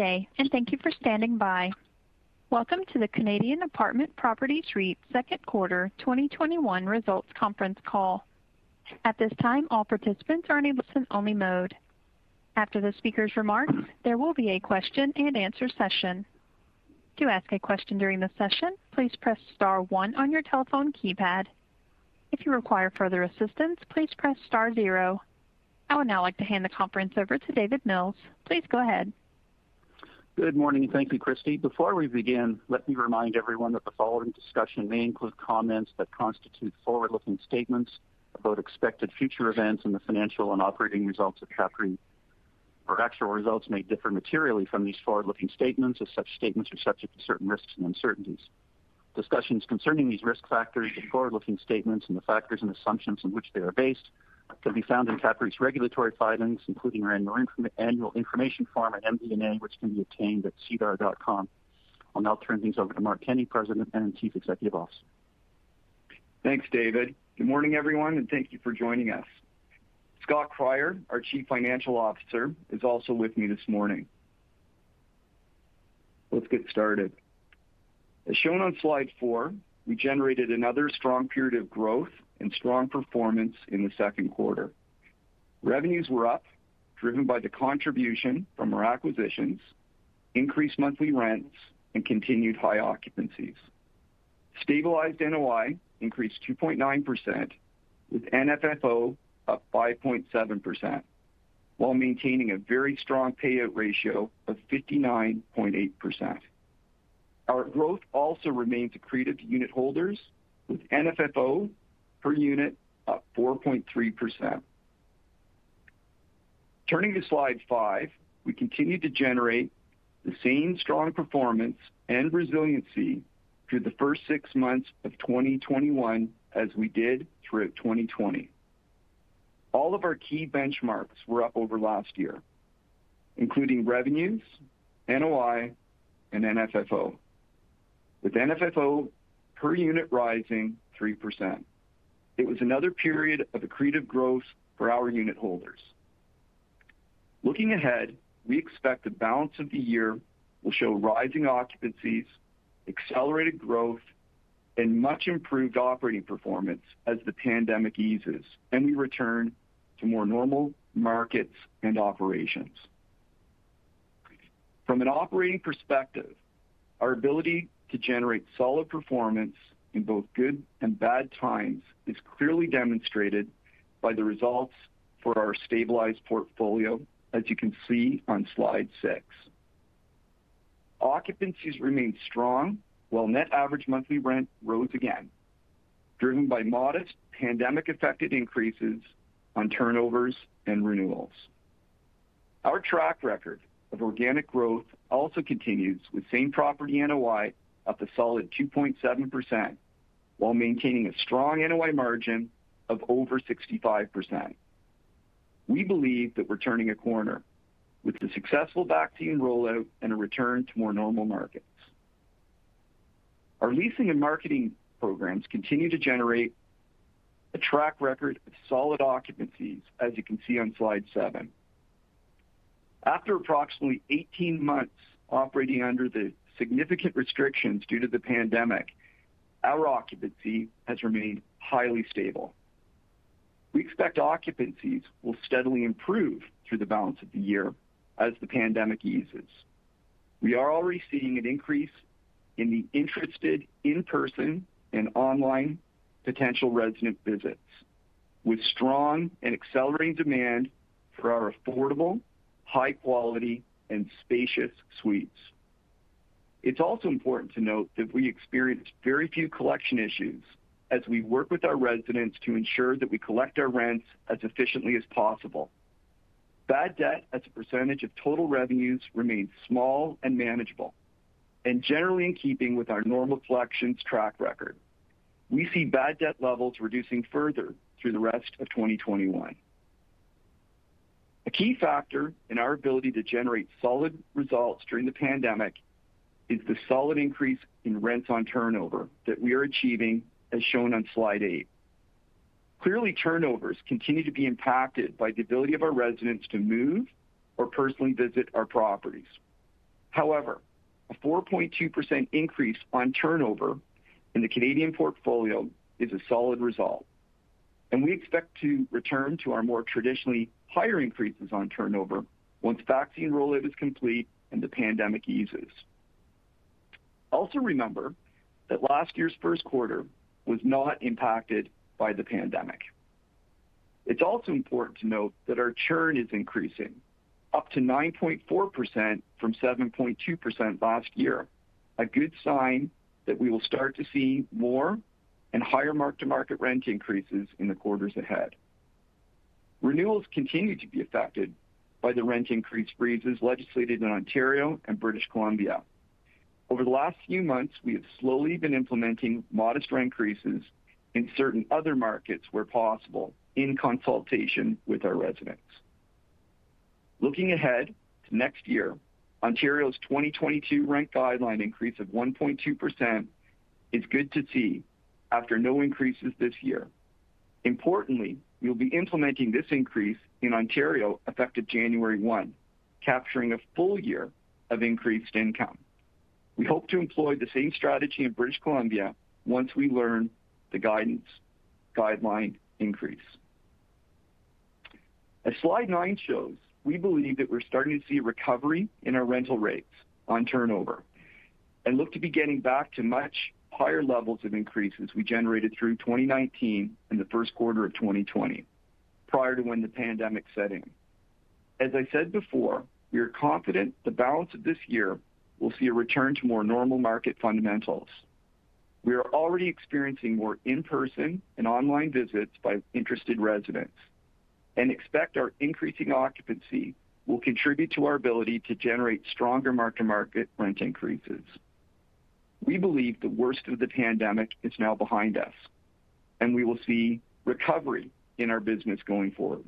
Day, and thank you for standing by. Welcome to the Canadian Apartment Properties REIT second quarter 2021 results conference call. At this time, all participants are in a listen-only mode. After the speaker's remarks, there will be a question and answer session. To ask a question during the session, please press star one on your telephone keypad. If you require further assistance, please press star zero. I would now like to hand the conference over to David Mills. Please go ahead. Good morning. and Thank you, Christy. Before we begin, let me remind everyone that the following discussion may include comments that constitute forward-looking statements about expected future events and the financial and operating results of CAPREIT. Our actual results may differ materially from these forward-looking statements, as such statements are subject to certain risks and uncertainties. Discussions concerning these risk factors, the forward-looking statements, and the factors and assumptions on which they are based can be found in CAPREIT's regulatory filings, including our annual information form and MD&A, which can be obtained at sedar.com. I'll now turn things over to Mark Kenney, President and Chief Executive Officer. Thanks, David. Good morning, everyone, and thank you for joining us. Scott Cryer, our Chief Financial Officer, is also with me this morning. Let's get started. As shown on slide four, we generated another strong period of growth and strong performance in the second quarter. Revenues were up, driven by the contribution from our acquisitions, increased monthly rents, and continued high occupancies. Stabilized NOI increased 2.9%, with NFFO up 5.7%, while maintaining a very strong payout ratio of 59.8%. Our growth also remains accretive to unitholders, with NFFO per unit up 4.3%. Turning to slide five, we continue to generate the same strong performance and resiliency through the first six months of 2021 as we did throughout 2020. All of our key benchmarks were up over last year, including revenues, NOI, and NFFO, with NFFO per unit rising 3%. It was another period of accretive growth for our unit holders. Looking ahead, we expect the balance of the year will show rising occupancies, accelerated growth, and much improved operating performance as the pandemic eases and we return to more normal markets and operations. From an operating perspective, our ability to generate solid performance in both good and bad times is clearly demonstrated by the results for our stabilized portfolio, as you can see on slide six. Occupancies remained strong while net average monthly rent rose again, driven by modest pandemic-affected increases on turnovers and renewals. Our track record of organic growth also continues with same property NOI up a solid 2.7%, while maintaining a strong NOI margin of over 65%. We believe that we're turning a corner with the successful vaccine rollout and a return to more normal markets. Our leasing and marketing programs continue to generate a track record of solid occupancies, as you can see on slide seven. After approximately 18 months operating under the significant restrictions due to the pandemic, our occupancy has remained highly stable. We expect occupancies will steadily improve through the balance of the year as the pandemic eases. We are already seeing an increase in the interested in-person and online potential resident visits, with strong and accelerating demand for our affordable, high quality, and spacious suites. It's also important to note that we experienced very few collection issues as we work with our residents to ensure that we collect our rents as efficiently as possible. Bad debt as a percentage of total revenues remains small and manageable, and generally in keeping with our normal collections track record. We see bad debt levels reducing further through the rest of 2021. A key factor in our ability to generate solid results during the pandemic is the solid increase in rents on turnover that we are achieving, as shown on slide eight. Clearly, turnovers continue to be impacted by the ability of our residents to move or personally visit our properties. However, a 4.2% increase on turnover in the Canadian portfolio is a solid result, and we expect to return to our more traditionally higher increases on turnover once vaccine rollout is complete and the pandemic eases. Also remember that last year's first quarter was not impacted by the pandemic. It's also important to note that our churn is increasing, up to 9.4% from 7.2% last year, a good sign that we will start to see more and higher mark-to-market rent increases in the quarters ahead. Renewals continue to be affected by the rent increase freezes legislated in Ontario and British Columbia. Over the last few months, we have slowly been implementing modest rent increases in certain other markets where possible, in consultation with our residents. Looking ahead to next year, Ontario's 2022 rent guideline increase of 1.2% is good to see after no increases this year. Importantly, we will be implementing this increase in Ontario effective January 1, capturing a full year of increased income. We hope to employ the same strategy in British Columbia once we learn the guidance guideline increase. As slide nine shows, we believe that we're starting to see a recovery in our rental rates on turnover and look to be getting back to much higher levels of increases we generated through 2019 and the first quarter of 2020, prior to when the pandemic set in. As I said before, we are confident the balance of this year will see a return to more normal market fundamentals. We are already experiencing more in-person and online visits by interested residents and expect our increasing occupancy will contribute to our ability to generate stronger mark-to-market rent increases. We believe the worst of the pandemic is now behind us, and we will see recovery in our business going forward.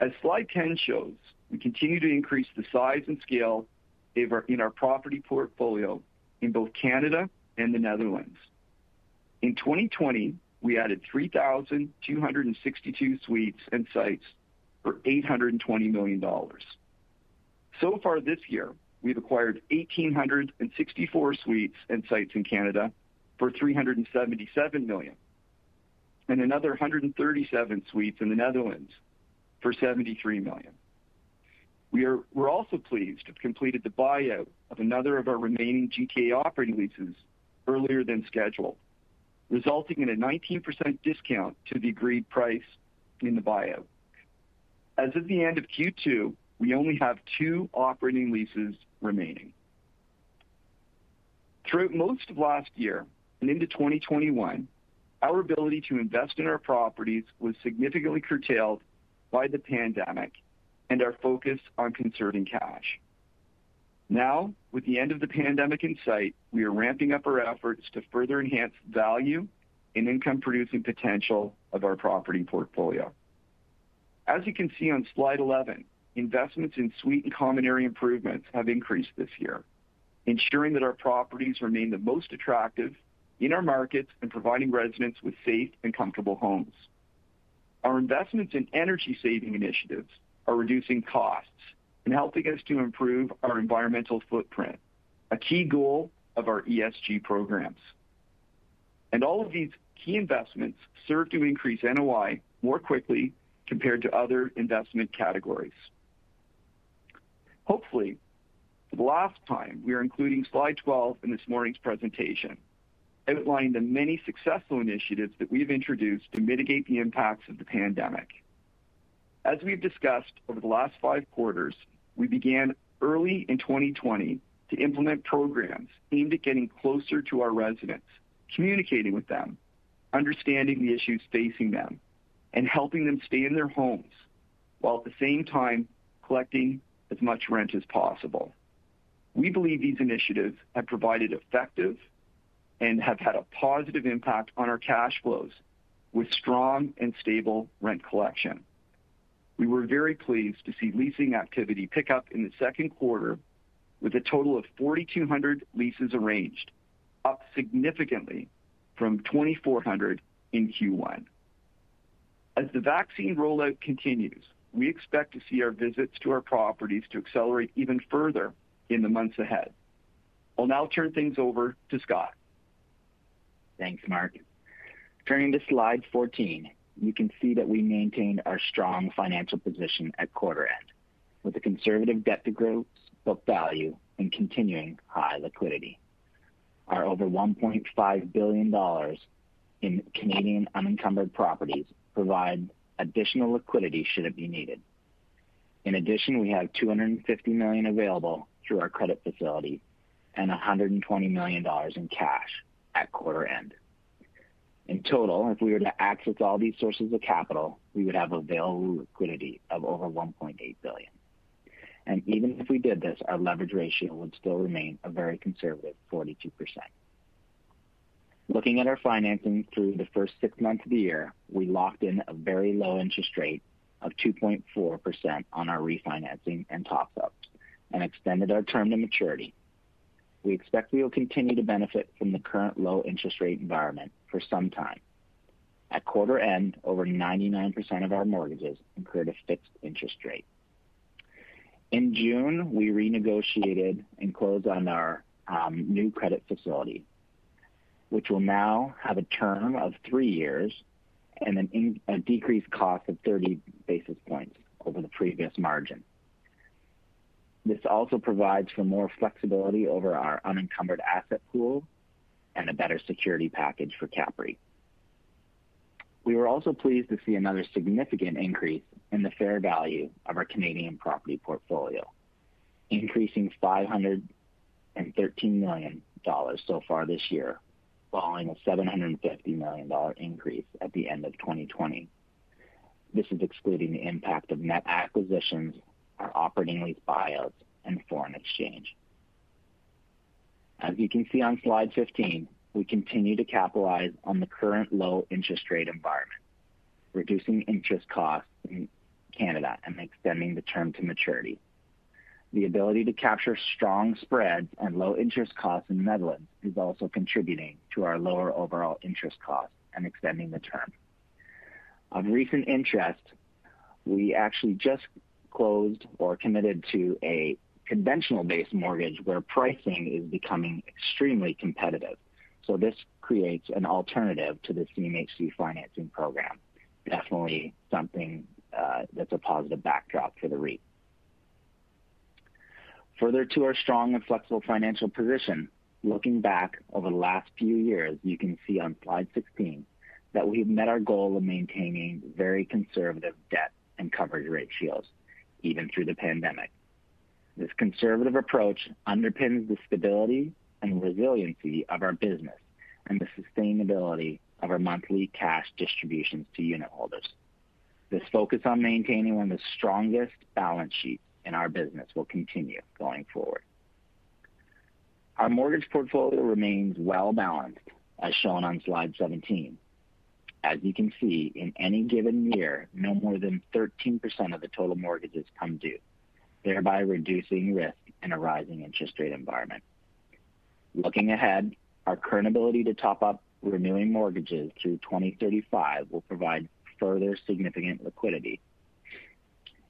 As slide 10 shows, we continue to increase the size and scale in our property portfolio in both Canada and the Netherlands. In 2020, we added 3,262 suites and sites for 820 million dollars. So far this year, we've acquired 1,864 suites and sites in Canada for 377 million, and another 137 suites in the Netherlands for 73 million. We're also pleased to have completed the buyout of another of our remaining GTA operating leases earlier than scheduled, resulting in a 19% discount to the agreed price in the buyout. As of the end of Q2, we only have two operating leases remaining. Throughout most of last year and into 2021, our ability to invest in our properties was significantly curtailed by the pandemic and our focus on conserving cash. Now, with the end of the pandemic in sight, we are ramping up our efforts to further enhance value and income-producing potential of our property portfolio. As you can see on slide 11, investments in suite and common area improvements have increased this year, ensuring that our properties remain the most attractive in our markets and providing residents with safe and comfortable homes. Our investments in energy-saving initiatives are reducing costs and helping us to improve our environmental footprint, a key goal of our ESG programs. And all of these key investments serve to increase NOI more quickly compared to other investment categories. Hopefully, for the last time, we are including slide 12 in this morning's presentation, outlining the many successful initiatives that we've introduced to mitigate the impacts of the pandemic. As we've discussed over the last five quarters, we began early in 2020 to implement programs aimed at getting closer to our residents, communicating with them, understanding the issues facing them, and helping them stay in their homes while at the same time collecting as much rent as possible. We believe these initiatives have provided effective and have had a positive impact on our cash flows with strong and stable rent collection. We were very pleased to see leasing activity pick up in the second quarter with a total of 4,200 leases arranged, up significantly from 2,400 in Q1. As the vaccine rollout continues, we expect to see our visits to our properties to accelerate even further in the months ahead. I'll now turn things over to Scott. Thanks, Mark. Turning to slide 14, you can see that we maintained our strong financial position at quarter end with a conservative debt to gross book value and continuing high liquidity. Our over 1.5 billion dollars in Canadian unencumbered properties provide additional liquidity should it be needed. In addition, we have 250 million available through our credit facility and 120 million dollars in cash at quarter end. In total, if we were to access all these sources of capital, we would have available liquidity of over 1.8 billion. And Even if we did this, our leverage ratio would still remain a very conservative 42%. Looking at our financing through the first six months of the year, we locked in a very low interest rate of 2.4% on our refinancing and top-ups and extended our term to maturity. We expect we will continue to benefit from the current low interest rate environment for some time. At quarter end, over 99% of our mortgages incurred a fixed interest rate. In June, we renegotiated and closed on our um, new credit facility, which will now have a term of three years and a decreased cost of 30 basis points over the previous margin. This also provides for more flexibility over our unencumbered asset pool and a better security package for CAPREIT. We were also pleased to see another significant increase in the fair value of our Canadian property portfolio, increasing 513 million dollars so far this year, following a 750 million dollar increase at the end of 2020. This is excluding the impact of net acquisitions, our operating lease buyouts, and foreign exchange. As you can see on slide 15, we continue to capitalize on the current low interest rate environment, reducing interest costs in Canada and extending the term to maturity. The ability to capture strong spreads and low interest costs in the Netherlands is also contributing to our lower overall interest costs and extending the term. Of recent interest, we actually just closed or committed to a conventional-based mortgage where pricing is becoming extremely competitive. So this creates an alternative to the CMHC financing program. Definitely something uh, that's a positive backdrop for the REIT. Further to our strong and flexible financial position, looking back over the last few years, you can see on slide 16 that we've met our goal of maintaining very conservative debt and coverage ratios even through the pandemic. This conservative approach underpins the stability and resiliency of our business and the sustainability of our monthly cash distributions to unitholders. This focus on maintaining one of the strongest balance sheets in our business will continue going forward. Our mortgage portfolio remains well-balanced, as shown on slide 17. As you can see, in any given year, no more than 13% of the total mortgages come due, thereby reducing risk in a rising interest rate environment. Looking ahead, our current ability to top up renewing mortgages through 2035 will provide further significant liquidity.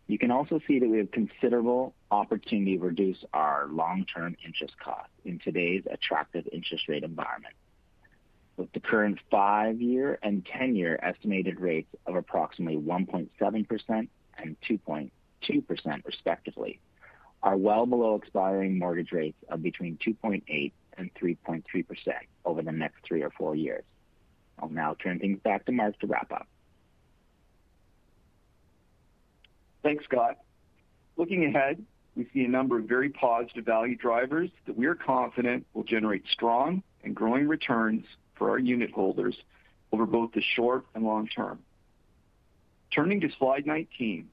You can also see that we have considerable opportunity to reduce our long-term interest costs in today's attractive interest rate environment. With the current five-year and 10-year estimated rates of approximately 1.7% and 2.2% respectively, are well below expiring mortgage rates of between 2.8% and 3.3% over the next three or four years. I'll now turn things back to Mark to wrap up. Thanks, Scott. Looking ahead, we see a number of very positive value drivers that we are confident will generate strong and growing returns for our unit holders over both the short and long term. Turning to slide 19,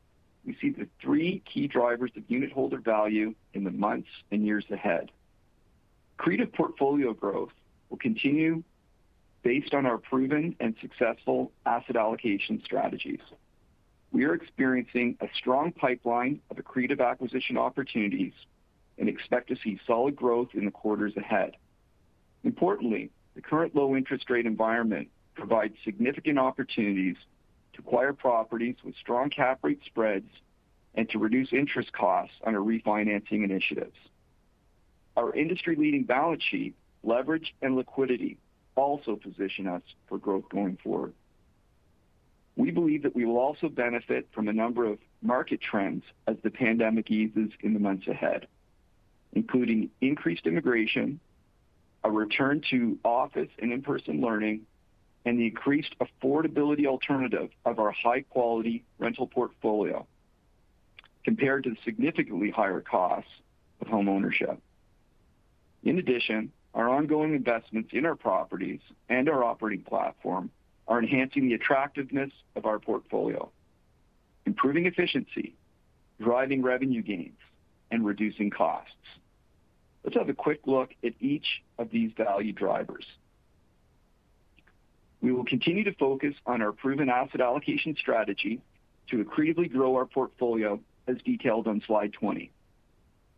we see the three key drivers of unit holder value in the months and years ahead. Accretive portfolio growth will continue based on our proven and successful asset allocation strategies. We are experiencing a strong pipeline of accretive acquisition opportunities and expect to see solid growth in the quarters ahead. Importantly, the current low interest rate environment provides significant opportunities to acquire properties with strong cap rate spreads and to reduce interest costs on our refinancing initiatives. Our industry-leading balance sheet, leverage, and liquidity also position us for growth going forward. We believe that we will also benefit from a number of market trends as the pandemic eases in the months ahead, including increased immigration, a return to office and in-person learning, and the increased affordability alternative of our high-quality rental portfolio compared to the significantly higher costs of homeownership. In addition, our ongoing investments in our properties and our operating platform are enhancing the attractiveness of our portfolio, improving efficiency, driving revenue gains, and reducing costs. Let's have a quick look at each of these value drivers. We will continue to focus on our proven asset allocation strategy to accretively grow our portfolio as detailed on slide 20.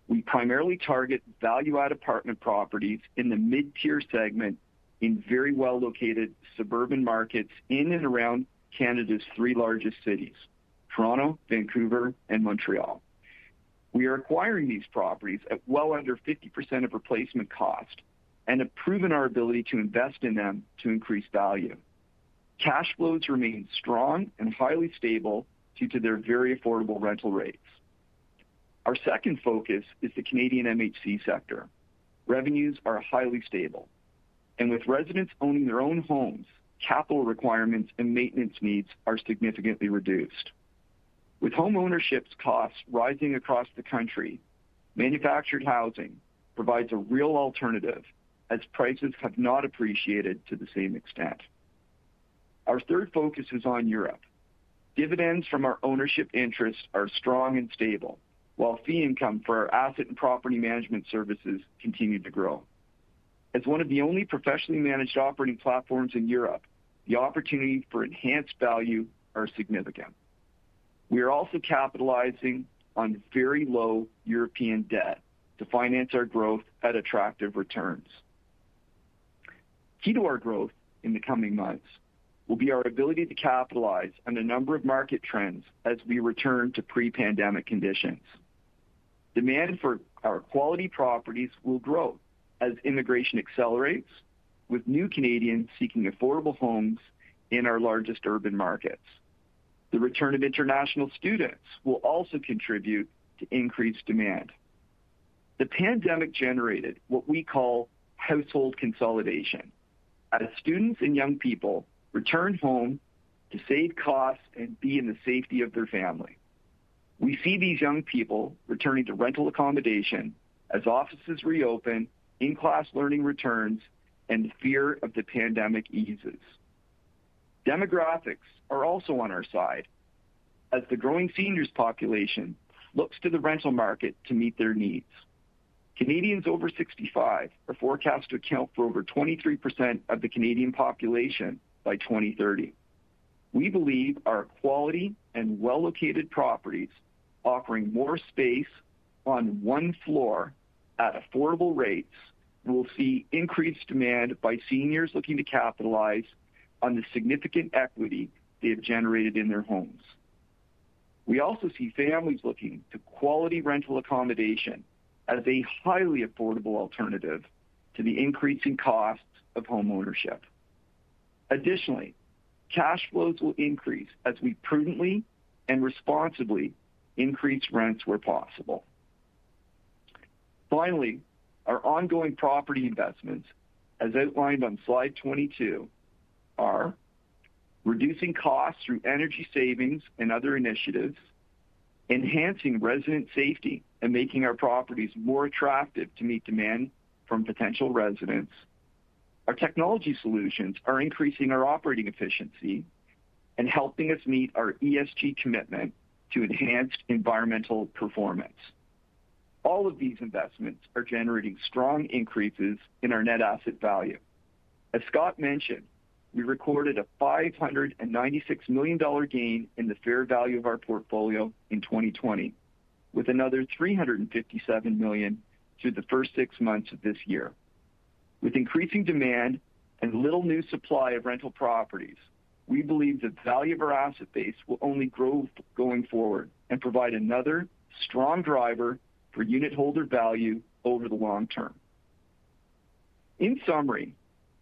We primarily target value-add apartment properties in the mid-tier segment in very well-located suburban markets in and around Canada's three largest cities, Toronto, Vancouver, and Montreal. We are acquiring these properties at well under 50% of replacement cost and have proven our ability to invest in them to increase value. Cash flows remain strong and highly stable due to their very affordable rental rates. Our second focus is the Canadian MHC sector. Revenues are highly stable, and with residents owning their own homes, capital requirements and maintenance needs are significantly reduced. With homeownership costs rising across the country, manufactured housing provides a real alternative as prices have not appreciated to the same extent. Our third focus is on Europe. Dividends from our ownership interests are strong and stable, while fee income for our asset and property management services continue to grow. As one of the only professionally managed operating platforms in Europe, the opportunity for enhanced value are significant. We are also capitalizing on very low European debt to finance our growth at attractive returns. Key to our growth in the coming months will be our ability to capitalize on a number of market trends as we return to pre-pandemic conditions. Demand for our quality properties will grow as immigration accelerates, with new Canadians seeking affordable homes in our largest urban markets. The return of international students will also contribute to increased demand. The pandemic generated what we call household consolidation as students and young people return home to save costs and be in the safety of their family. We see these young people returning to rental accommodation as offices reopen, in-class learning returns, and the fear of the pandemic eases. Demographics are also on our side as the growing seniors population looks to the rental market to meet their needs. Canadians over 65 are forecast to account for over 23% of the Canadian population by 2030. We believe our quality and well-located properties offering more space on one floor at affordable rates will see increased demand by seniors looking to capitalize on the significant equity they have generated in their homes. We also see families looking to quality rental accommodation as a highly affordable alternative to the increasing costs of homeownership. Additionally, cash flows will increase as we prudently and responsibly increase rents where possible. Finally, our ongoing property investments, as outlined on slide 22, are reducing costs through energy savings and other initiatives, enhancing resident safety and making our properties more attractive to meet demand from potential residents. Our technology solutions are increasing our operating efficiency and helping us meet our ESG commitment to enhanced environmental performance. All of these investments are generating strong increases in our net asset value. As Scott mentioned, we recorded a 596 million dollar gain in the fair value of our portfolio in 2020, with another 357 million through the first six months of this year. With increasing demand and little new supply of rental properties, we believe the value of our asset base will only grow going forward and provide another strong driver for unitholder value over the long term. In summary,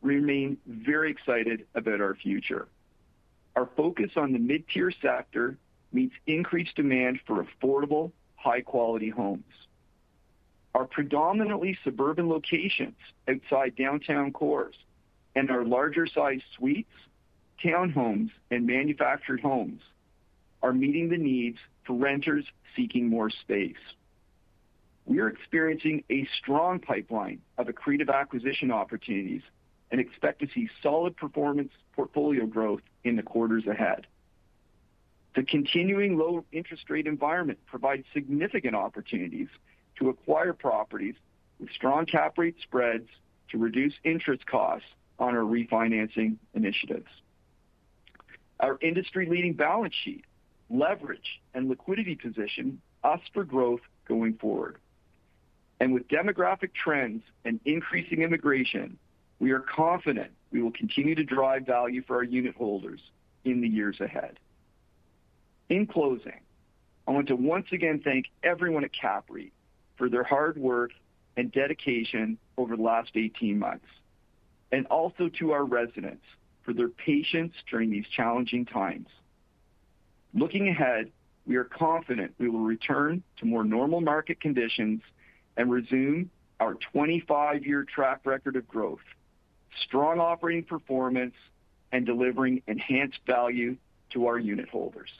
we remain very excited about our future. Our focus on the mid-tier sector meets increased demand for affordable, high-quality homes. Our predominantly suburban locations outside downtown cores and our larger-sized suites, townhomes, and manufactured homes are meeting the needs for renters seeking more space. We are experiencing a strong pipeline of accretive acquisition opportunities and expect to see solid performance portfolio growth in the quarters ahead. The continuing low interest rate environment provides significant opportunities to acquire properties with strong cap rate spreads to reduce interest costs on our refinancing initiatives. Our industry-leading balance sheet, leverage, and liquidity position us for growth going forward. And with demographic trends and increasing immigration, we are confident we will continue to drive value for our unitholders in the years ahead. In closing, I want to once again thank everyone at CAPREIT for their hard work and dedication over the last 18 months, and also to our residents for their patience during these challenging times. Looking ahead, we are confident we will return to more normal market conditions and resume our 25-year track record of growth, strong operating performance, and delivering enhanced value to our unit holders.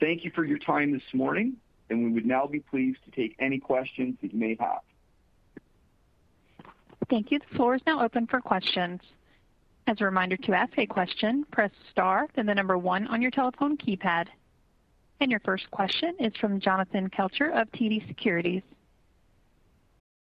Thank you for your time this morning, and we would now be pleased to take any questions that you may have. Thank you. The floor is now open for questions. As a reminder, to ask a question, press star, then the number one on your telephone keypad. And your first question is from Jonathan Kelcher of TD Securities.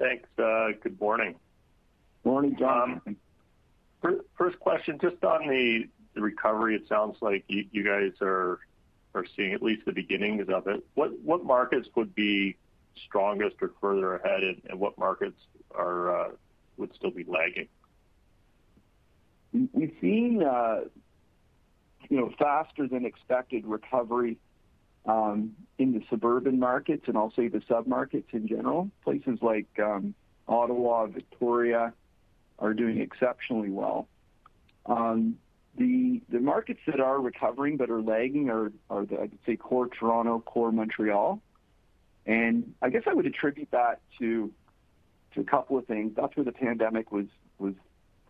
Thanks. Uh, good morning. Morning, John. Um, first question, just on the recovery, it sounds like you guys are seeing at least the beginnings of it. What markets would be strongest or further ahead, and what markets uh, would still be lagging? We've seen uh you know, faster than expected recovery Um, in the suburban markets and say the sub-markets in general. Places like um, Ottawa, Victoria are doing exceptionally well. Um, the markets that are recovering but are lagging are the, I'd say, core Toronto, core Montreal. And I guess I would attribute that to a couple of things. That's where the pandemic was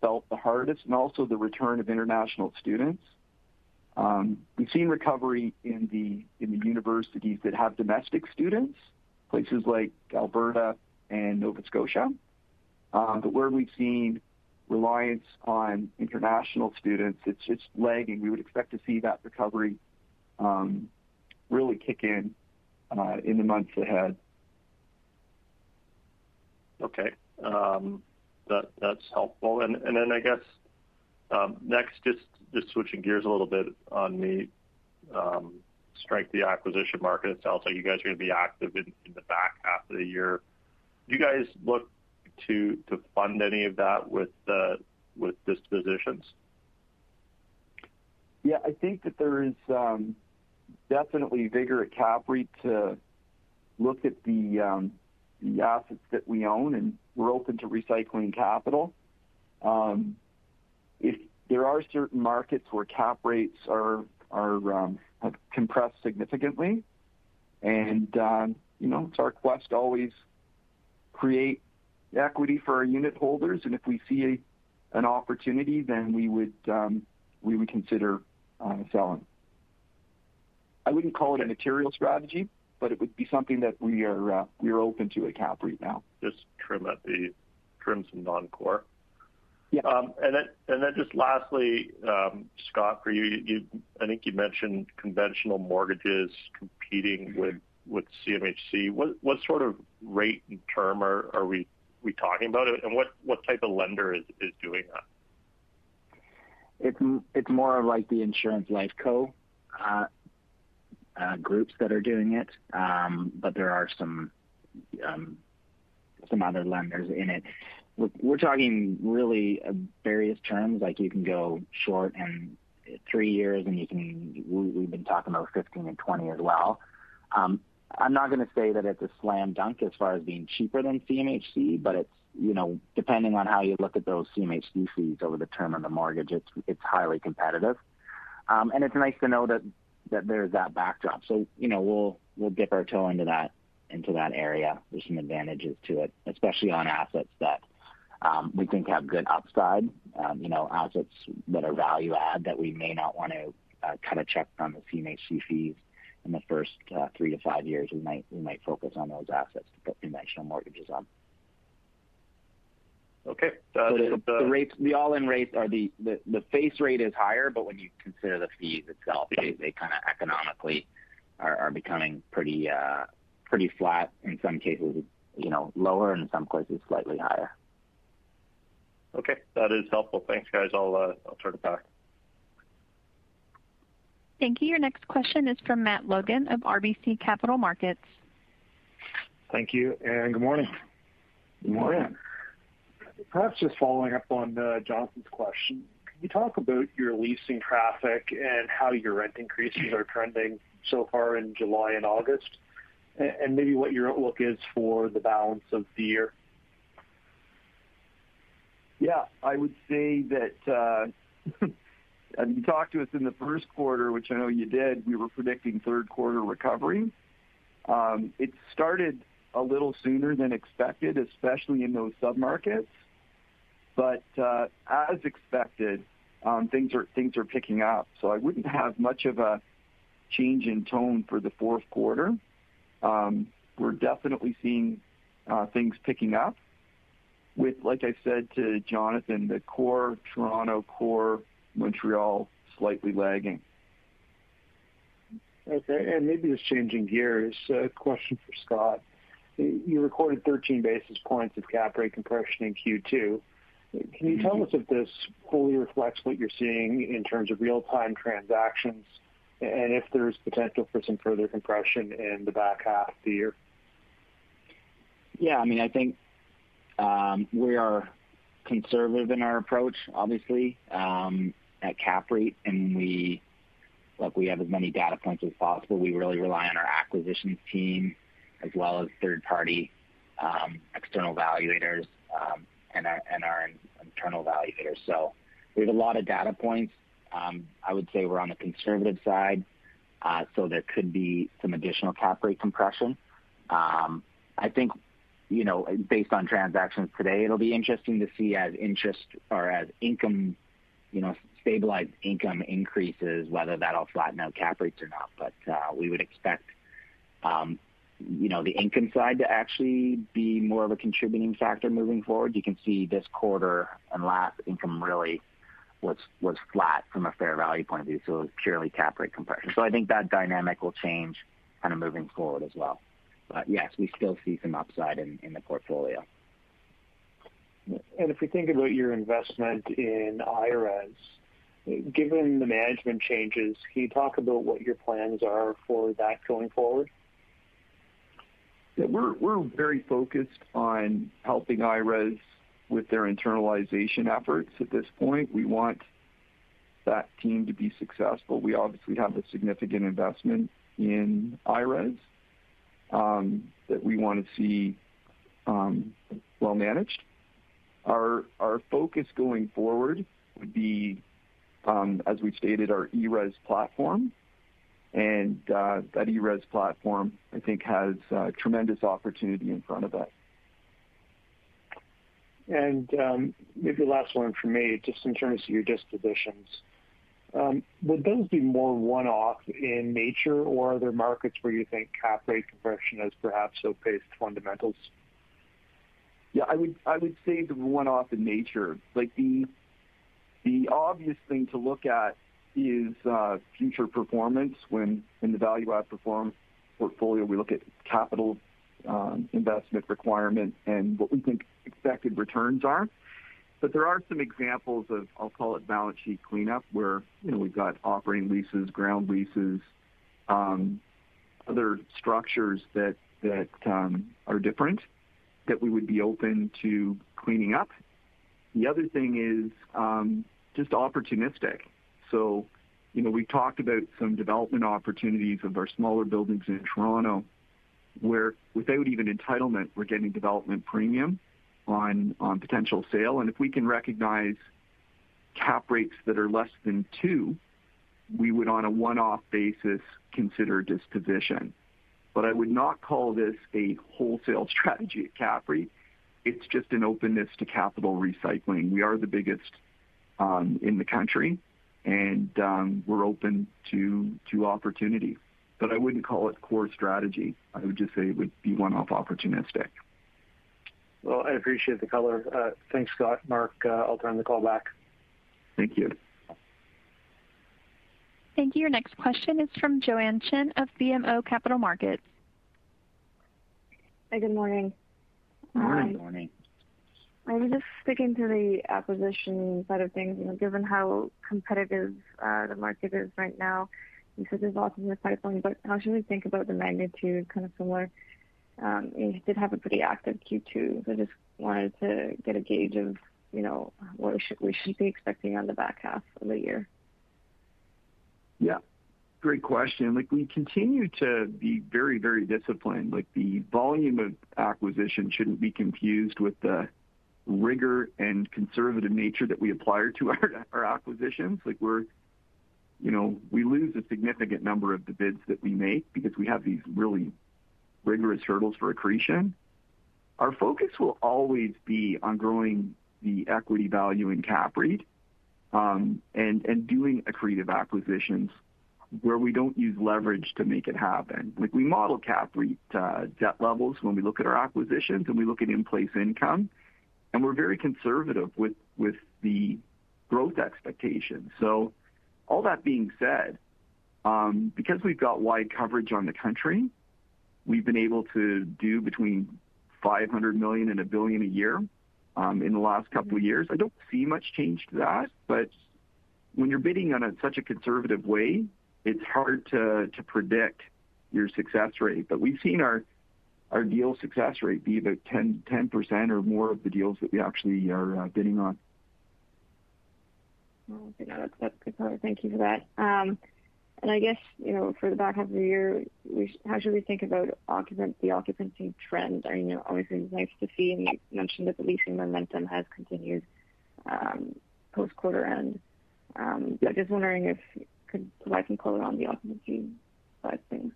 felt the hardest, and also the return of international students. Um, we've seen recovery in the universities that have domestic students, places like Alberta and Nova Scotia. Um but where we've seen reliance on international students, it's just lagging. We would expect to see that recovery um, really kick in uh, in the months ahead. Okay. Um, that's helpful. And and then I guess, next, just switching gears a little bit on the um, strength of the acquisition market. It sounds like you guys are going to be active in the back half of the year. Do you guys look to to fund any of that with uh with dispositions? Yeah, I think that there is um, definitely vigor at CAPREIT to look at the um, the assets that we own, and we're open to recycling capital. There are certain markets where cap rates are have compressed significantly. And, um, you know, it's our quest to always create equity for our unit holders, and if we see a, an opportunity, then we would um, we would consider uh, selling. I wouldn't call it a material strategy, but it would be something that we are uh, we are open to at CAPREIT now. Just trim at the trim some non-core. Yeah. Um, and then and then just lastly, um, Scott, for you, you I think you mentioned conventional mortgages competing with with CMHC. What what sort of rate and term are, are we we talking about, and what what type of lender is is doing that? It's it's more of like the insurance life co uh, uh, groups that are doing it, um, but there are some um, some other lenders in it. We're, we're talking really various terms, like you can go short and three years, and you can. We, have been talking about 15 and 20 as well. Um, I'm not going to say that it's a slam dunk as far as being cheaper than CMHC, but it's you know depending on how you look at those CMHC fees over the term of the mortgage, it's it's highly competitive, um, and it's nice to know that that there's that backdrop. So you know we'll we'll dip our toe into that into that area. There's some advantages to it, especially on assets that um, we think have good upside. Um, you know assets that are value add that we may not want to uh, cut a check on the CMHC fees in the first uh, three to five years, we might we might focus on those assets to put conventional mortgages on. Okay. Uh, so the, the, rates, the all-in rates are the, the the face rate is higher, but when you consider the fees itself, they, they kind of economically are, are becoming pretty uh, pretty flat. In some cases, you know, lower, and in some cases, slightly higher. Okay, that is helpful. Thanks, guys. I'll uh, I'll turn it back. Thank you. Your next question is from Matt Logan of RBC Capital Markets. Thank you, and good morning. Good morning. Perhaps just following up on uh, Jonathan's question, can you talk about your leasing traffic and how your rent increases are trending so far in July and August, and maybe what your outlook is for the balance of the year? Yeah, I would say that uh, And you talked to us in the first quarter, which I know you did, we were predicting third quarter recovery. Um, it started a little sooner than expected, especially in those submarkets. But uh, as expected, um, things are things are picking up. So I wouldn't have much of a change in tone for the fourth quarter. Um, we're definitely seeing uh, things picking up. With, like I said to Jonathan, the core Toronto core Montreal slightly lagging. Okay. and Maybe just changing gears, a question for Scott. You recorded 13 basis points of cap rate compression in Q2. Can you tell mm-hmm. us if this fully reflects what you're seeing in terms of real-time transactions, and if there's potential for some further compression in the back half of the year? Yeah, I mean, I think um, we are conservative in our approach, obviously. Um, at CAPREIT, and we look, we have as many data points as possible. We really rely on our acquisitions team as well as third-party um, external evaluators and our internal evaluators. So we have a lot of data points. Um, I would say we're on the conservative side, uh, so there could be some additional cap rate compression. I think, you know, based on transactions today, it'll be interesting to see as interest or as income, you know, stabilized income increases, whether that'll flatten out cap rates or not. But uh, we would expect, um, you know, the income side to actually be more of a contributing factor moving forward. You can see this quarter and last income really was was flat from a fair value point of view, so it was purely cap rate compression. So I think that dynamic will change kind of moving forward as well. But yes, we still see some upside in, in the portfolio. And if we think about your investment in IRES, Given the management changes, can you talk about what your plans are for that going forward? Yeah, we're we're very focused on helping IRES with their internalization efforts at this point. We want that team to be successful. We obviously have a significant investment in IRES um, that we want to see um, well managed. Our focus going forward would be um, as we stated, our ERES platform. and uh, that ERES platform, I think, has uh, tremendous opportunity in front of it. And um, maybe last one for me, just in terms of your dispositions. Um, would those be more one-off in nature, or are there markets where you think cap rate compression has perhaps outpaced fundamentals? Yeah, I would say the one-off in nature. Like the obvious thing to look at is uh, future performance. When in the value add portfolio, we look at capital investment requirement and what we think expected returns are. But there are some examples of, I'll call it balance sheet cleanup, where we've got operating leases, ground leases, um, other structures that um, are different that we would be open to cleaning up. The other thing is um, just opportunistic. So, you know, we talked about some development opportunities of our smaller buildings in Toronto, where without even entitlement, we're getting development premium on potential sale. And if we can recognize cap rates that are less than two, we would, on a one-off basis, consider disposition. But I would not call this a wholesale strategy at CAPREIT. It's just an openness to capital recycling. We are the biggest um, in the country, and um, we're open to to opportunity. But I wouldn't call it core strategy. I would just say it would be one-off opportunistic. Well, I appreciate the color. Uh, thanks, Scott. Mark, uh, I'll turn the call back. Thank you. Thank you. Your next question is from Joanne Chen of BMO Capital Markets. Hi, good morning. Good Morning. Um, morning. Maybe just sticking to the acquisition side of things, you know, given how competitive uh, the market is right now, you said there's lots in the pipeline, but how should we think about the magnitude, kind of similar um, you did have a pretty active Q2, so just wanted to get a gauge of, you know, what we should be expecting on the back half of the year. Yeah, great question. Like, we continue to be very, very disciplined. Like, the volume of acquisition shouldn't be confused with the rigor and conservative nature that we apply to our, our acquisitions. Like, we're, you know, we lose a significant number of the bids that we make because we have these really rigorous hurdles for accretion. Our focus will always be on growing the equity value in CAPREIT, um, and doing accretive acquisitions where we don't use leverage to make it happen. Like, we model CAPREIT uh, debt levels when we look at our acquisitions, and we look at in-place income, and we're very conservative with the growth expectations. So all that being said, um, because we've got wide coverage on the country, We've been able to do between 500 million and a billion a year um, in the last couple of years. I don't see much change to that, but when you're bidding on such a conservative way, it's hard to, predict your success rate. But we've seen our deal success rate be about 10 percent or more of the deals that we actually are uh, bidding on. Okay, no, that's, that's good color. Thank you for that. Um, and I guess, you know, for the back half of the year, how should we think about the occupancy trend? I mean, obviously it's nice to see, and you mentioned that the leasing momentum has continued um, post-quarter end. Um, just wondering if you could provide some color on the occupancy side of things.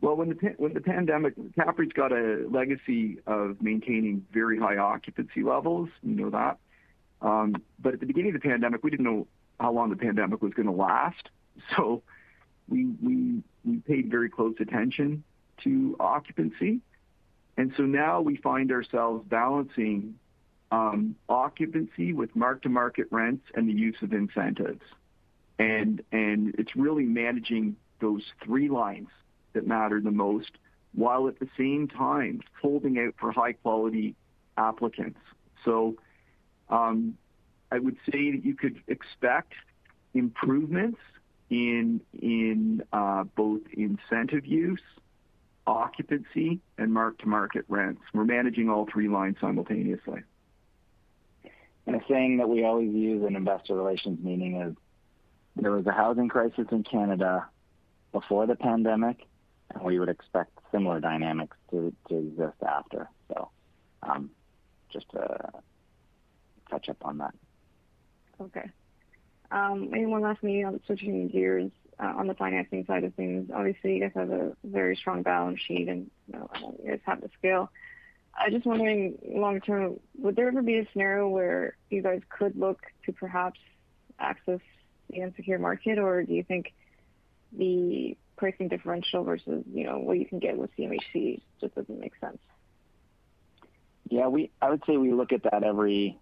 Well, when the pandemic, CAPREIT's got a legacy of maintaining very high occupancy levels. You know that. Um, but at the beginning of the pandemic, we didn't know how long the pandemic was gonna last. So we, paid very close attention to occupancy. And so now we find ourselves balancing um, occupancy with mark-to-market rents and the use of incentives. And, and it's really managing those three lines that matter the most while at the same time holding out for high-quality applicants. So I would say that you could expect improvements in uh, both incentive use, occupancy, and mark-to-market rents. We're managing all three lines simultaneously. And a saying that we always use in investor relations meeting is, there was a housing crisis in Canada before the pandemic, and we would expect similar dynamics to, exist after. So, um, just touch up on that. Okay. Um, and one last thing on switching gears uh, on the financing side of things. Obviously, you guys have a very strong balance sheet, and you, know, you guys have the scale. I'm just wondering, long term, would there ever be a scenario where you guys could look to perhaps access the unsecured market, or do you think the pricing differential versus, you know, what you can get with CMHC just doesn't make sense? Yeah, we I would say we look at that every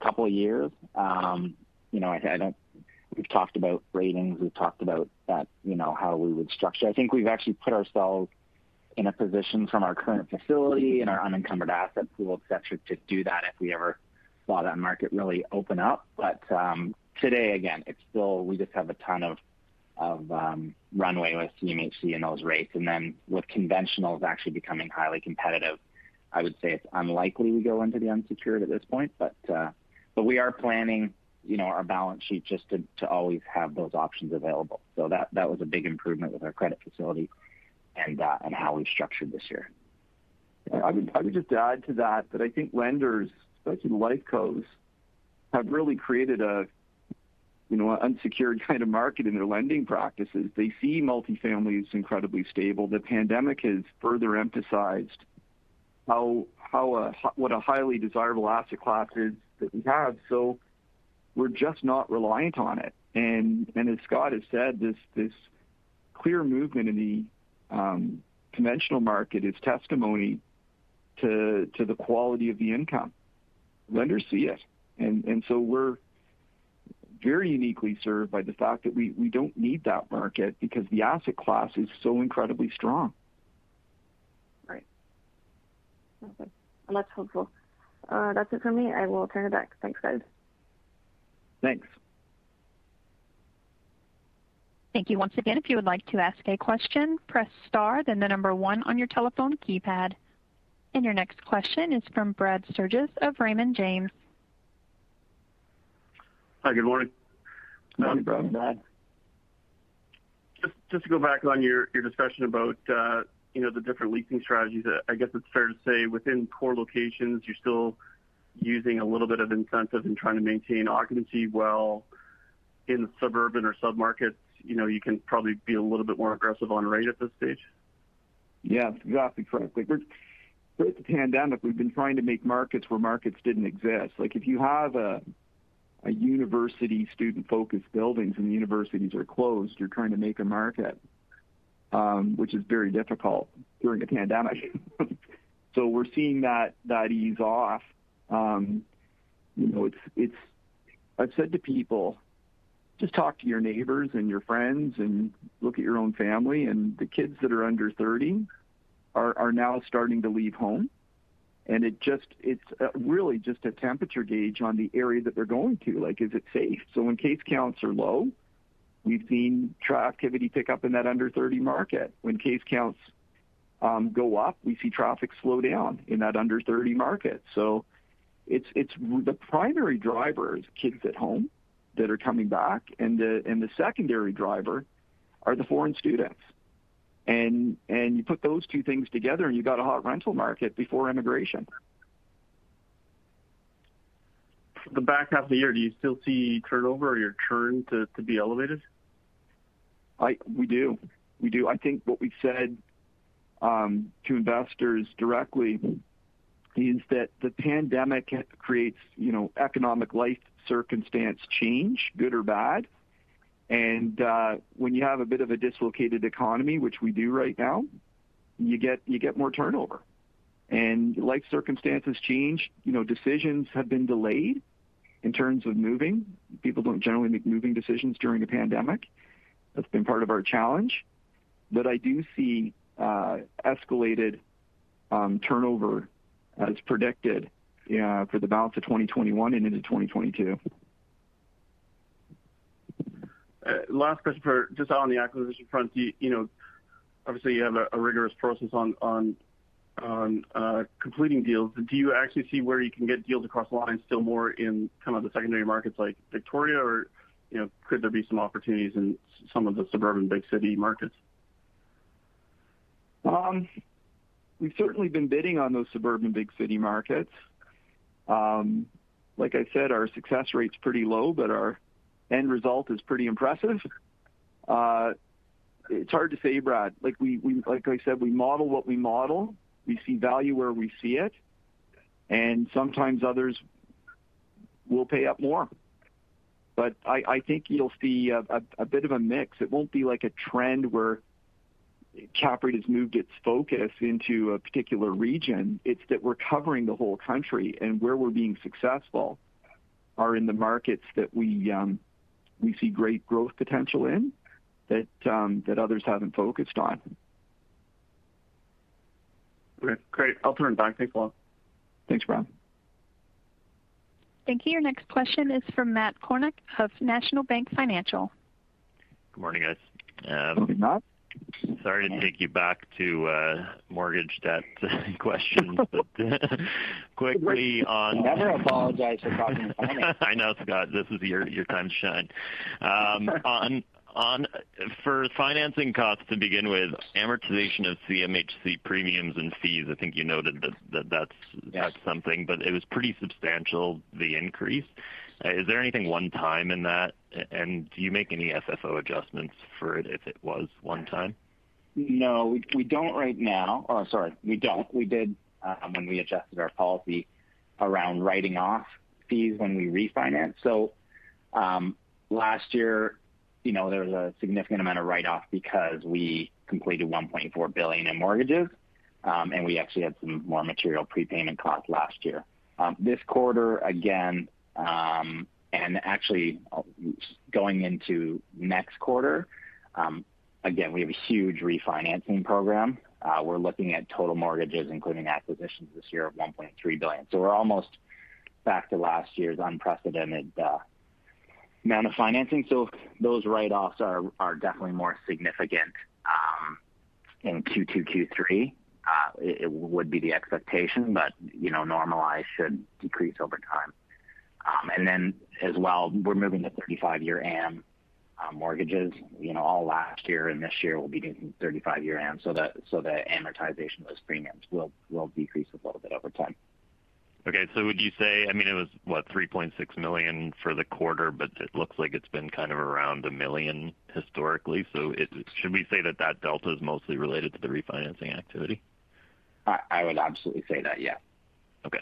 couple of years. Um, you know, I, don't. We've talked about ratings. We've talked about that. You know, how we would structure. I think we've actually put ourselves in a position from our current facility and our unencumbered asset pool, et cetera, to do that if we ever saw that market really open up. But um, today, again, it's still we just have a ton of of um, runway with CMHC and those rates, and then with conventionals actually becoming highly competitive I would say it's unlikely we go into the unsecured at this point, but uh, but we are planning, you know, our balance sheet just to, to always have those options available. So that that was a big improvement with our credit facility and uh, and how we've structured this year. I would I would just add to that that I think lenders, especially life cos, have really created a you know, an unsecured kind of market in their lending practices. They see multifamily as incredibly stable. The pandemic has further emphasized how how a, what a highly desirable asset class is that we have. So we're just not reliant on it. And and as Scott has said, this this clear movement in the um, conventional market is testimony to to the quality of the income. Lenders see it, and and so we're very uniquely served by the fact that we we don't need that market because the asset class is so incredibly strong. Right. Okay. That's helpful. Uh, that's it for me. I will turn it back. Thanks, guys. Thanks. Thank you once again. If you would like to ask a question, press star, then the number one on your telephone keypad. And your next question is from Brad Sturges of Raymond James. Hi, good morning. Good morning, Brad. Brad. Just, just to go back on your, your discussion about uh, you know, the different leasing strategies, uh, I guess it's fair to say within core locations, you're still using a little bit of incentive in trying to maintain occupancy, while in suburban or submarkets, you know, you can probably be a little bit more aggressive on rate at this stage? Yeah, exactly correct. Like, we're the pandemic, we've been trying to make markets where markets didn't exist. Like, if you have a a university student-focused buildings and the universities are closed, you're trying to make a market which is very difficult during a pandemic. so we're seeing that ease off. Um, you know, it's it's. I've said to people, just talk to your neighbors and your friends, and look at your own family. And the kids that are under 30 are are now starting to leave home, and it just it's really just a temperature gauge on the area that they're going to. Like, is it safe? So when case counts are low, We've seen traffic activity pick up in that under 30 market. When case counts um, go up, we see traffic slow down in that under 30 market. So it's the primary driver is kids at home that are coming back, and the secondary driver are the foreign students. And you put those two things together, and you got a hot rental market before immigration the back half of the year, do you still see turnover or your churn to be elevated? I we do, we do. I think what we've said um, to investors directly is that the pandemic creates, you know, economic life circumstance change, good or bad. And uh, when you have a bit of a dislocated economy, which we do right now, you get you get more turnover. And life circumstances change. You know, decisions have been delayed in terms of moving. People don't generally make moving decisions during a pandemic. That's been part of our challenge. But I do see uh, escalated um, turnover as predicted for the balance of 2021 and into 2022. Uh, last question for just on the acquisition front. You, know, obviously you have a, rigorous process on uh, completing deals, do you actually see where you can get deals across the line still more in kind of the secondary markets like Victoria, or you know, could there be some opportunities in some of the suburban big city markets? Um, we've certainly been bidding on those suburban big city markets. Um, like I said, our success rate's pretty low, but our end result is pretty impressive. It's hard to say, Brad. Like I said, we model what we model. We see value where we see it, and sometimes others will pay up more. I think you'll see a bit of a mix. It won't be like a trend where CAPREIT has moved its focus into a particular region. It's that we're covering the whole country, and where we're being successful are in the markets that we um, we see great growth potential in um, that others haven't focused on. Okay, great. I'll turn it back. Thanks a lot. Thanks, Brad. Thank you. Your next question is from Matt Kornack of National Bank Financial. Good morning, guys. Um, Good morning, Matt. Sorry to take you back to uh, mortgage debt questions. But quickly on- Never apologize for talking finance. I know, Scott, this is your time to shine. Um, On for financing costs to begin with, amortization of CMHC premiums and fees, I think you noted that that's that's something, but it was pretty substantial, the increase. Is there anything one time in that? And do you make any FFO adjustments for it if it was one time? No, we don't right now. Oh, sorry, we don't. We did when we adjusted our policy around writing off fees when we refinance. So um last year, you know, there was a significant amount of write-off because we completed 1.4 billion in mortgages, um, and we actually had some more material prepayment costs last year. Um, this quarter, again, um, and actually uh, going into next quarter, again, we have a huge refinancing program. Uh, we're looking at total mortgages, including acquisitions this year of 1.3 billion. We're almost back to last year's unprecedented uh, amount of financing. So those write-offs are definitely more significant um, in Q2, Q3. Uh, it would be the expectation, but you know, normalized should decrease over time. Um and then as well, we're moving to 35-year AM uh, mortgages. You know, all last year and this year we'll be doing 35-year AM, so that so the amortization of those premiums will decrease a little bit over time. Okay. So would you say, I mean, it was what, 3.6 million for the quarter, but it looks like it's been kind of around 1 million historically. So should we say that that delta is mostly related to the refinancing activity? I would absolutely say that, yeah. Okay.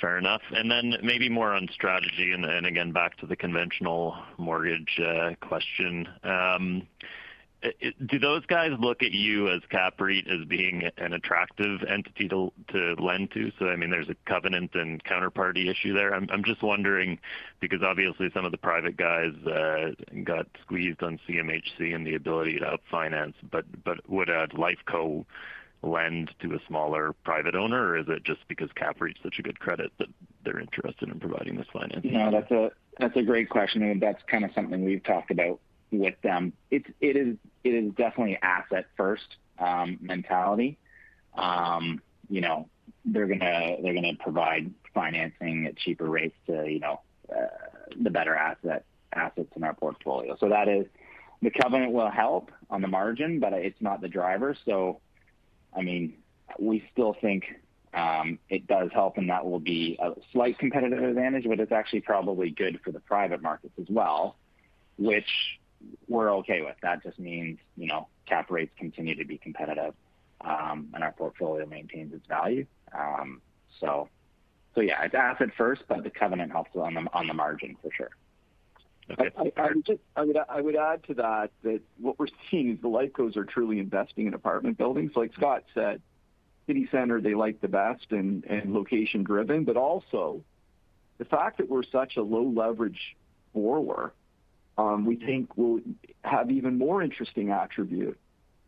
Fair enough. And then maybe more on strategy and again, back to the conventional mortgage uh, question. Um, Uh, do those guys look at you as CAPREIT as being an attractive entity to to lend to? So I mean, there's a covenant and counterparty issue there. I'm just wondering because obviously some of the private guys uh, got squeezed on CMHC and the ability to finance, but but would a Lifeco lend to a smaller private owner, or is it just because CAPREIT's such a good credit that they're interested in providing this financing? No, that's a that's a great question, and that's kind of something we've talked about with them. It is definitely asset first um, mentality. Um, you know, they're gonna provide financing at cheaper rates to, you know, uh, the better assets in our portfolio. So that is. The covenant will help on the margin, but it's not the driver. So I mean, we still think um, it does help, and that will be a slight competitive advantage, but it's actually probably good for the private markets as well, which we're okay with. That just means, you know, cap rates continue to be competitive, um, and our portfolio maintains its value. Um, so, yeah, it's asset first, but the covenant helps on the margin for sure. Okay. I would add to that that what we're seeing is the Lifecos are truly investing in apartment buildings. Like Scott said, city center, they like the best and location driven, but also the fact that we're such a low leverage borrower, Um, we think will have even more interesting attribute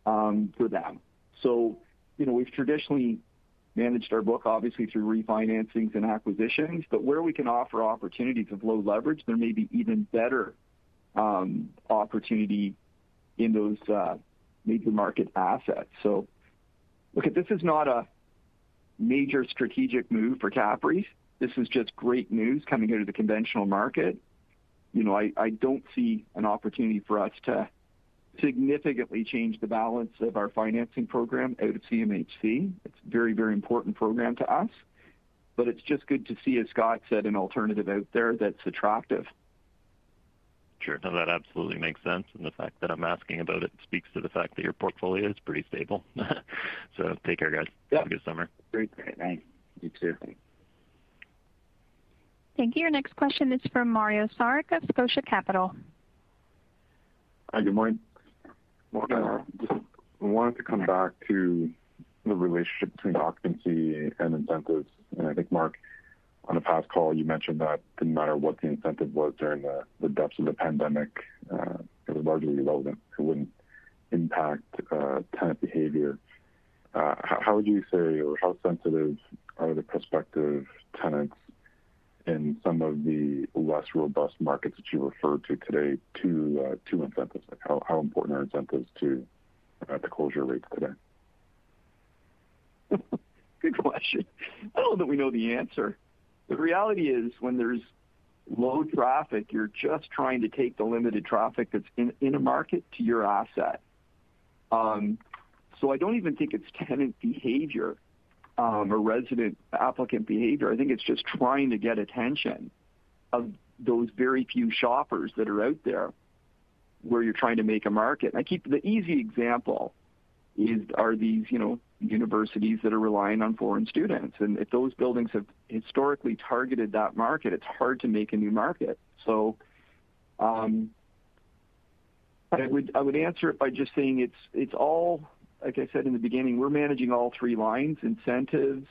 um, for them. So, you know, we've traditionally managed our book obviously through refinancings and acquisitions, but where we can offer opportunities of low leverage, there may be even better um, opportunity in those uh, major market assets. So look, at this is not a major strategic move for CAPREIT. This is just great news coming out of the conventional market. You know, I don't see an opportunity for us to significantly change the balance of our financing program out of CMHC. It's a very, very important program to us, but it's just good to see, as Scott said, an alternative out there that's attractive. Sure. No, that absolutely makes sense. And the fact that I'm asking about it speaks to the fact that your portfolio is pretty stable. So take care, guys. Yeah. Have a good summer. Great. Thanks. You too. Thank you. Your next question is from Mario Saric of Scotia Capital. Hi, good morning. Morning. Just I wanted to come back to the relationship between occupancy and incentives. And I think, Mark, on a past call, you mentioned that didn't matter what the incentive was during the depths of the pandemic, uh, it was largely irrelevant. It wouldn't impact uh, tenant behavior. Uh, how would you say, or how sensitive are the prospective tenants in some of the less robust markets that you referred to today to incentives? How important are incentives to the closure rates today? Good question. I don't know that we know the answer. The reality is when there's low traffic, you're just trying to take the limited traffic that's in a market to your asset. Um so I don't even think it's tenant behavior or resident applicant behavior. I think it's just trying to get attention of those very few shoppers that are out there where you're trying to make a market. And I keep the easy example is are these you know, universities that are relying on foreign students. And if those buildings have historically targeted that market, it's hard to make a new market. So um, I would answer it by just saying it's it's all, like I said in the beginning, we're managing all three lines, incentives,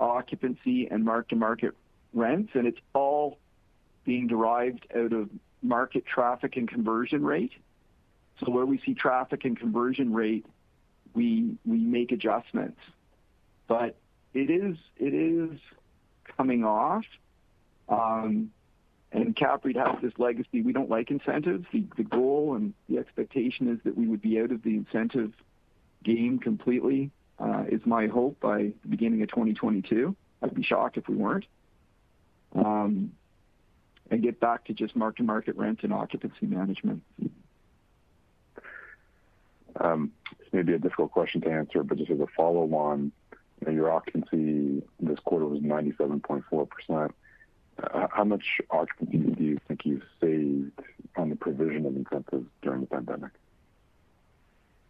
occupancy, and mark-to-market rents, and it's all being derived out of market traffic and conversion rate. So where we see traffic and conversion rate, we make adjustments. But it is coming off. Um, and CAPREIT has this legacy. We don't like incentives. The goal and the expectation is that we would be out of the incentive game completely, uh, is my hope, by the beginning of 2022. I'd be shocked if we weren't. Um, and get back to just mark-to-market rent and occupancy management. Um, this may be a difficult question to answer, but just as a follow-on, your occupancy this quarter was 97.4%. Uh, how much occupancy do you think you've saved on the provision of incentives during the pandemic?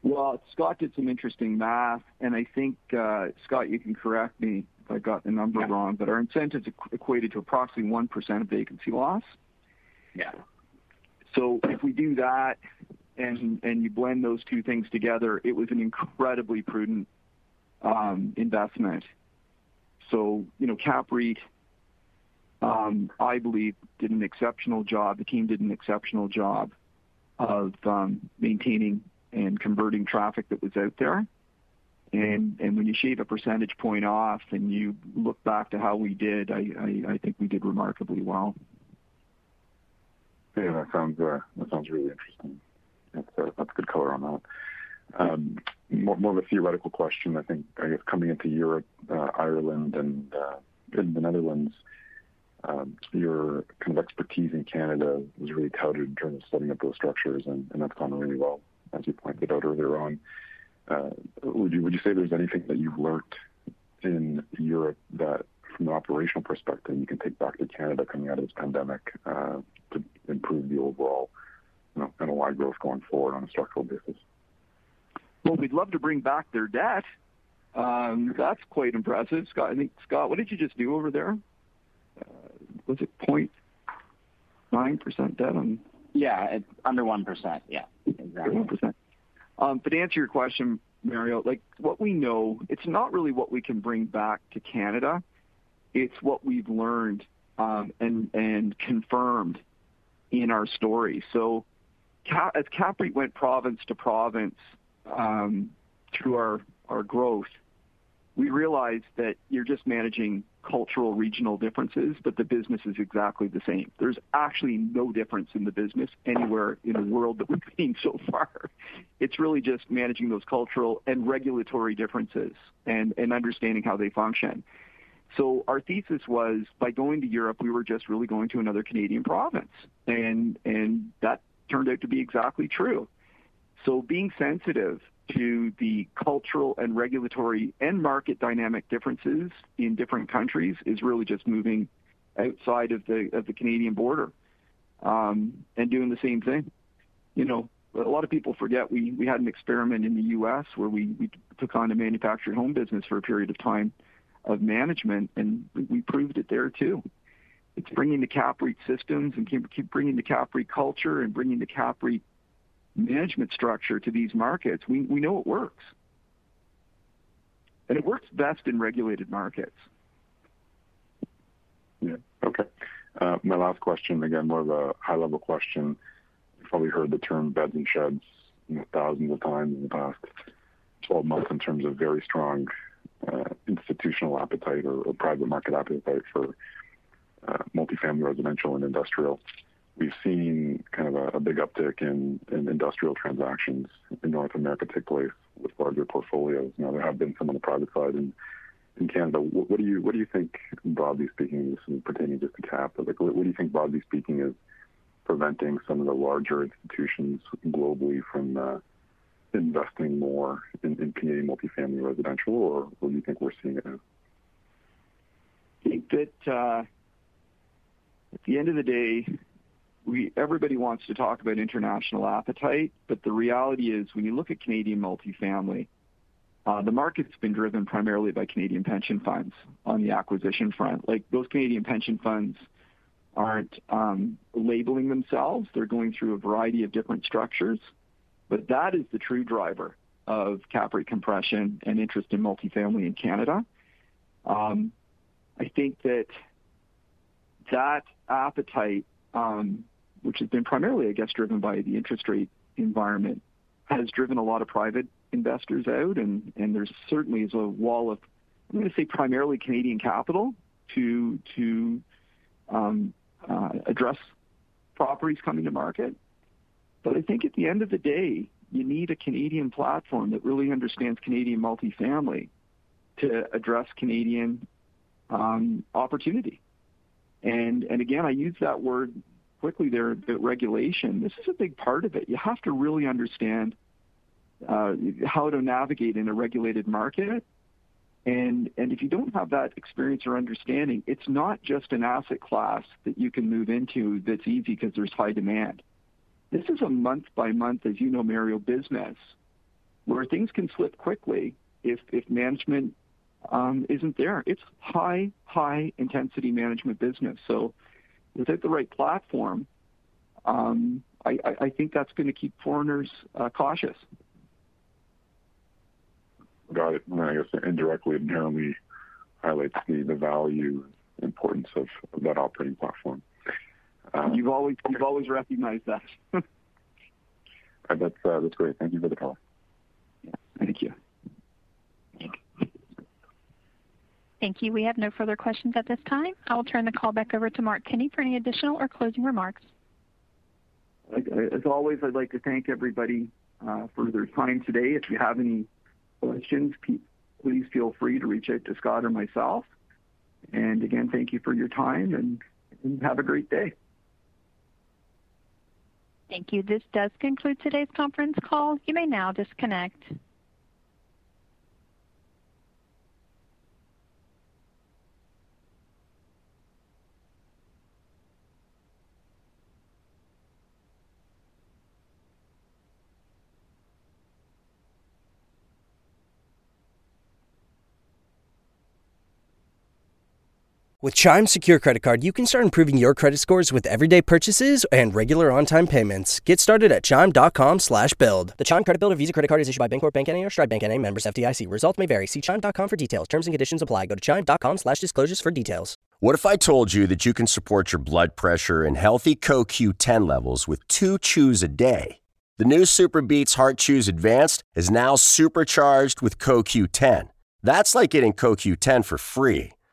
Well, Scott did some interesting math, and I think, uh, Scott, you can correct me if I got the number wrong, but our incentives equated to approximately 1% of vacancy loss. Yeah. So if we do that and you blend those two things together, it was an incredibly prudent um, investment. So you know, CAPREIT, um, I believe, did an exceptional job. The team did an exceptional job of um, maintaining and converting traffic that was out there. And, mm-hmm. and when you shave a percentage point off and you look back to how we did, I think we did remarkably well. Yeah, that sounds uh, that sounds really interesting. That's uh, that's good color on that. Um, more of a theoretical question, I think, I guess, coming into Europe, uh, Ireland, and the Netherlands, um, your kind of expertise in Canada was really touted in terms of setting up those structures, and that's gone really well, as you pointed out earlier on. Uh, would you say there's anything that you've learned in Europe that, from an operational perspective, you can take back to Canada coming out of this pandemic uh, to improve the overall you know, NOI growth going forward on a structural basis? Well, we'd love to bring back their debt. Um, that's quite impressive. Scott, I think, Scott, what did you just do over there? Uh, was it 0.9% debt on? Yeah, it's under 1%. Yeah, exactly. Under 1%. Um, to answer your question, Mario, like what we know, it's not really what we can bring back to Canada. It's what we've learned um, and confirmed in our story. So as CAPREIT went province to province um, through our growth, we realized that you're just managing cultural regional differences, but the business is exactly the same. There's actually no difference in the business anywhere in the world that we've seen so far. It's really just managing those cultural and regulatory differences and and understanding how they function. So our thesis was, by going to Europe, we were just really going to another Canadian province, And, and that turned out to be exactly true. So being sensitive to the cultural and regulatory and market dynamic differences in different countries is really just moving outside of the of the Canadian border. um, and doing the same thing. You know, a lot of people forget we, we had an experiment in the U.S. where we, we took on a manufactured home business for a period of time of management, and we proved it there too. It's bringing the CAPREIT systems and keep, keep bringing the CAPREIT culture and bringing the CAPREIT management structure to these markets. We, we know it works. And it works best in regulated markets. Yeah. Okay. Uh, my last question, again, more of a high-level question. You've probably heard the term beds and sheds you know, thousands of times in the past 12 months in terms of very strong uh, institutional appetite or, or, private market appetite for uh, multifamily residential and industrial. We've seen kind of a, big uptick in, in, industrial transactions in North America take place with larger portfolios. Now there have been some on the private side in, Canada. What, do you think, broadly speaking, this is pertaining just to cap, but like what, do you think, broadly speaking, is preventing some of the larger institutions globally from uh, investing more in, Canadian multifamily residential, or, do you think we're seeing it now? I think that uh, at the end of the day, everybody wants to talk about international appetite, but the reality is when you look at Canadian multifamily, uh, the market's been driven primarily by Canadian pension funds on the acquisition front. Like those Canadian pension funds aren't um, labeling themselves; they're going through a variety of different structures. But that is the true driver of cap rate compression and interest in multifamily in Canada. Um, I think that that appetite, um, which has been primarily, I guess, driven by the interest rate environment, has driven a lot of private investors out, and, there's certainly is a wall of, I'm going to say primarily Canadian capital to to um, uh, address properties coming to market. But I think at the end of the day, you need a Canadian platform that really understands Canadian multifamily to address Canadian um, opportunity. And and again, I use that word quickly there, the regulation. This is a big part of it. You have to really understand uh, how to navigate in a regulated market. And, and if you don't have that experience or understanding, it's not just an asset class that you can move into that's easy because there's high demand. This is a month by month, as you know, Mario, business where things can slip quickly if, if management um, isn't there. It's high, high intensity management business. So without the right platform, um, I, I, think that's going to keep foreigners uh, cautious. Got it. And I guess indirectly, inherently highlights the, the value importance of, of that operating platform. Um, you've always you've always recognized that. uh, that's uh, that's great. Thank you for the call. Yeah, thank you. Thank you. We have no further questions at this time. I will turn the call back over to Mark Kenney for any additional or closing remarks. As always, I'd like to thank everybody uh, for their time today. If you have any questions, please feel free to reach out to Scott or myself. And again, thank you for your time and have a great day. Thank you. This does conclude today's conference call. You may now disconnect. With Chime Secure Credit Card, you can start improving your credit scores with everyday purchases and regular on-time payments. Get started at chime.com slash build. The Chime Credit Builder Visa Credit Card is issued by Bancorp Bank N.A. or Stride Bank N.A. members FDIC. Results may vary. See chime.com for details. Terms and conditions apply. Go to chime.com slash disclosures for details. What if I told you that you can support your blood pressure and healthy CoQ10 levels with two chews a day? The new SuperBeets Heart Chews Advanced is now supercharged with CoQ10. That's like getting CoQ10 for free.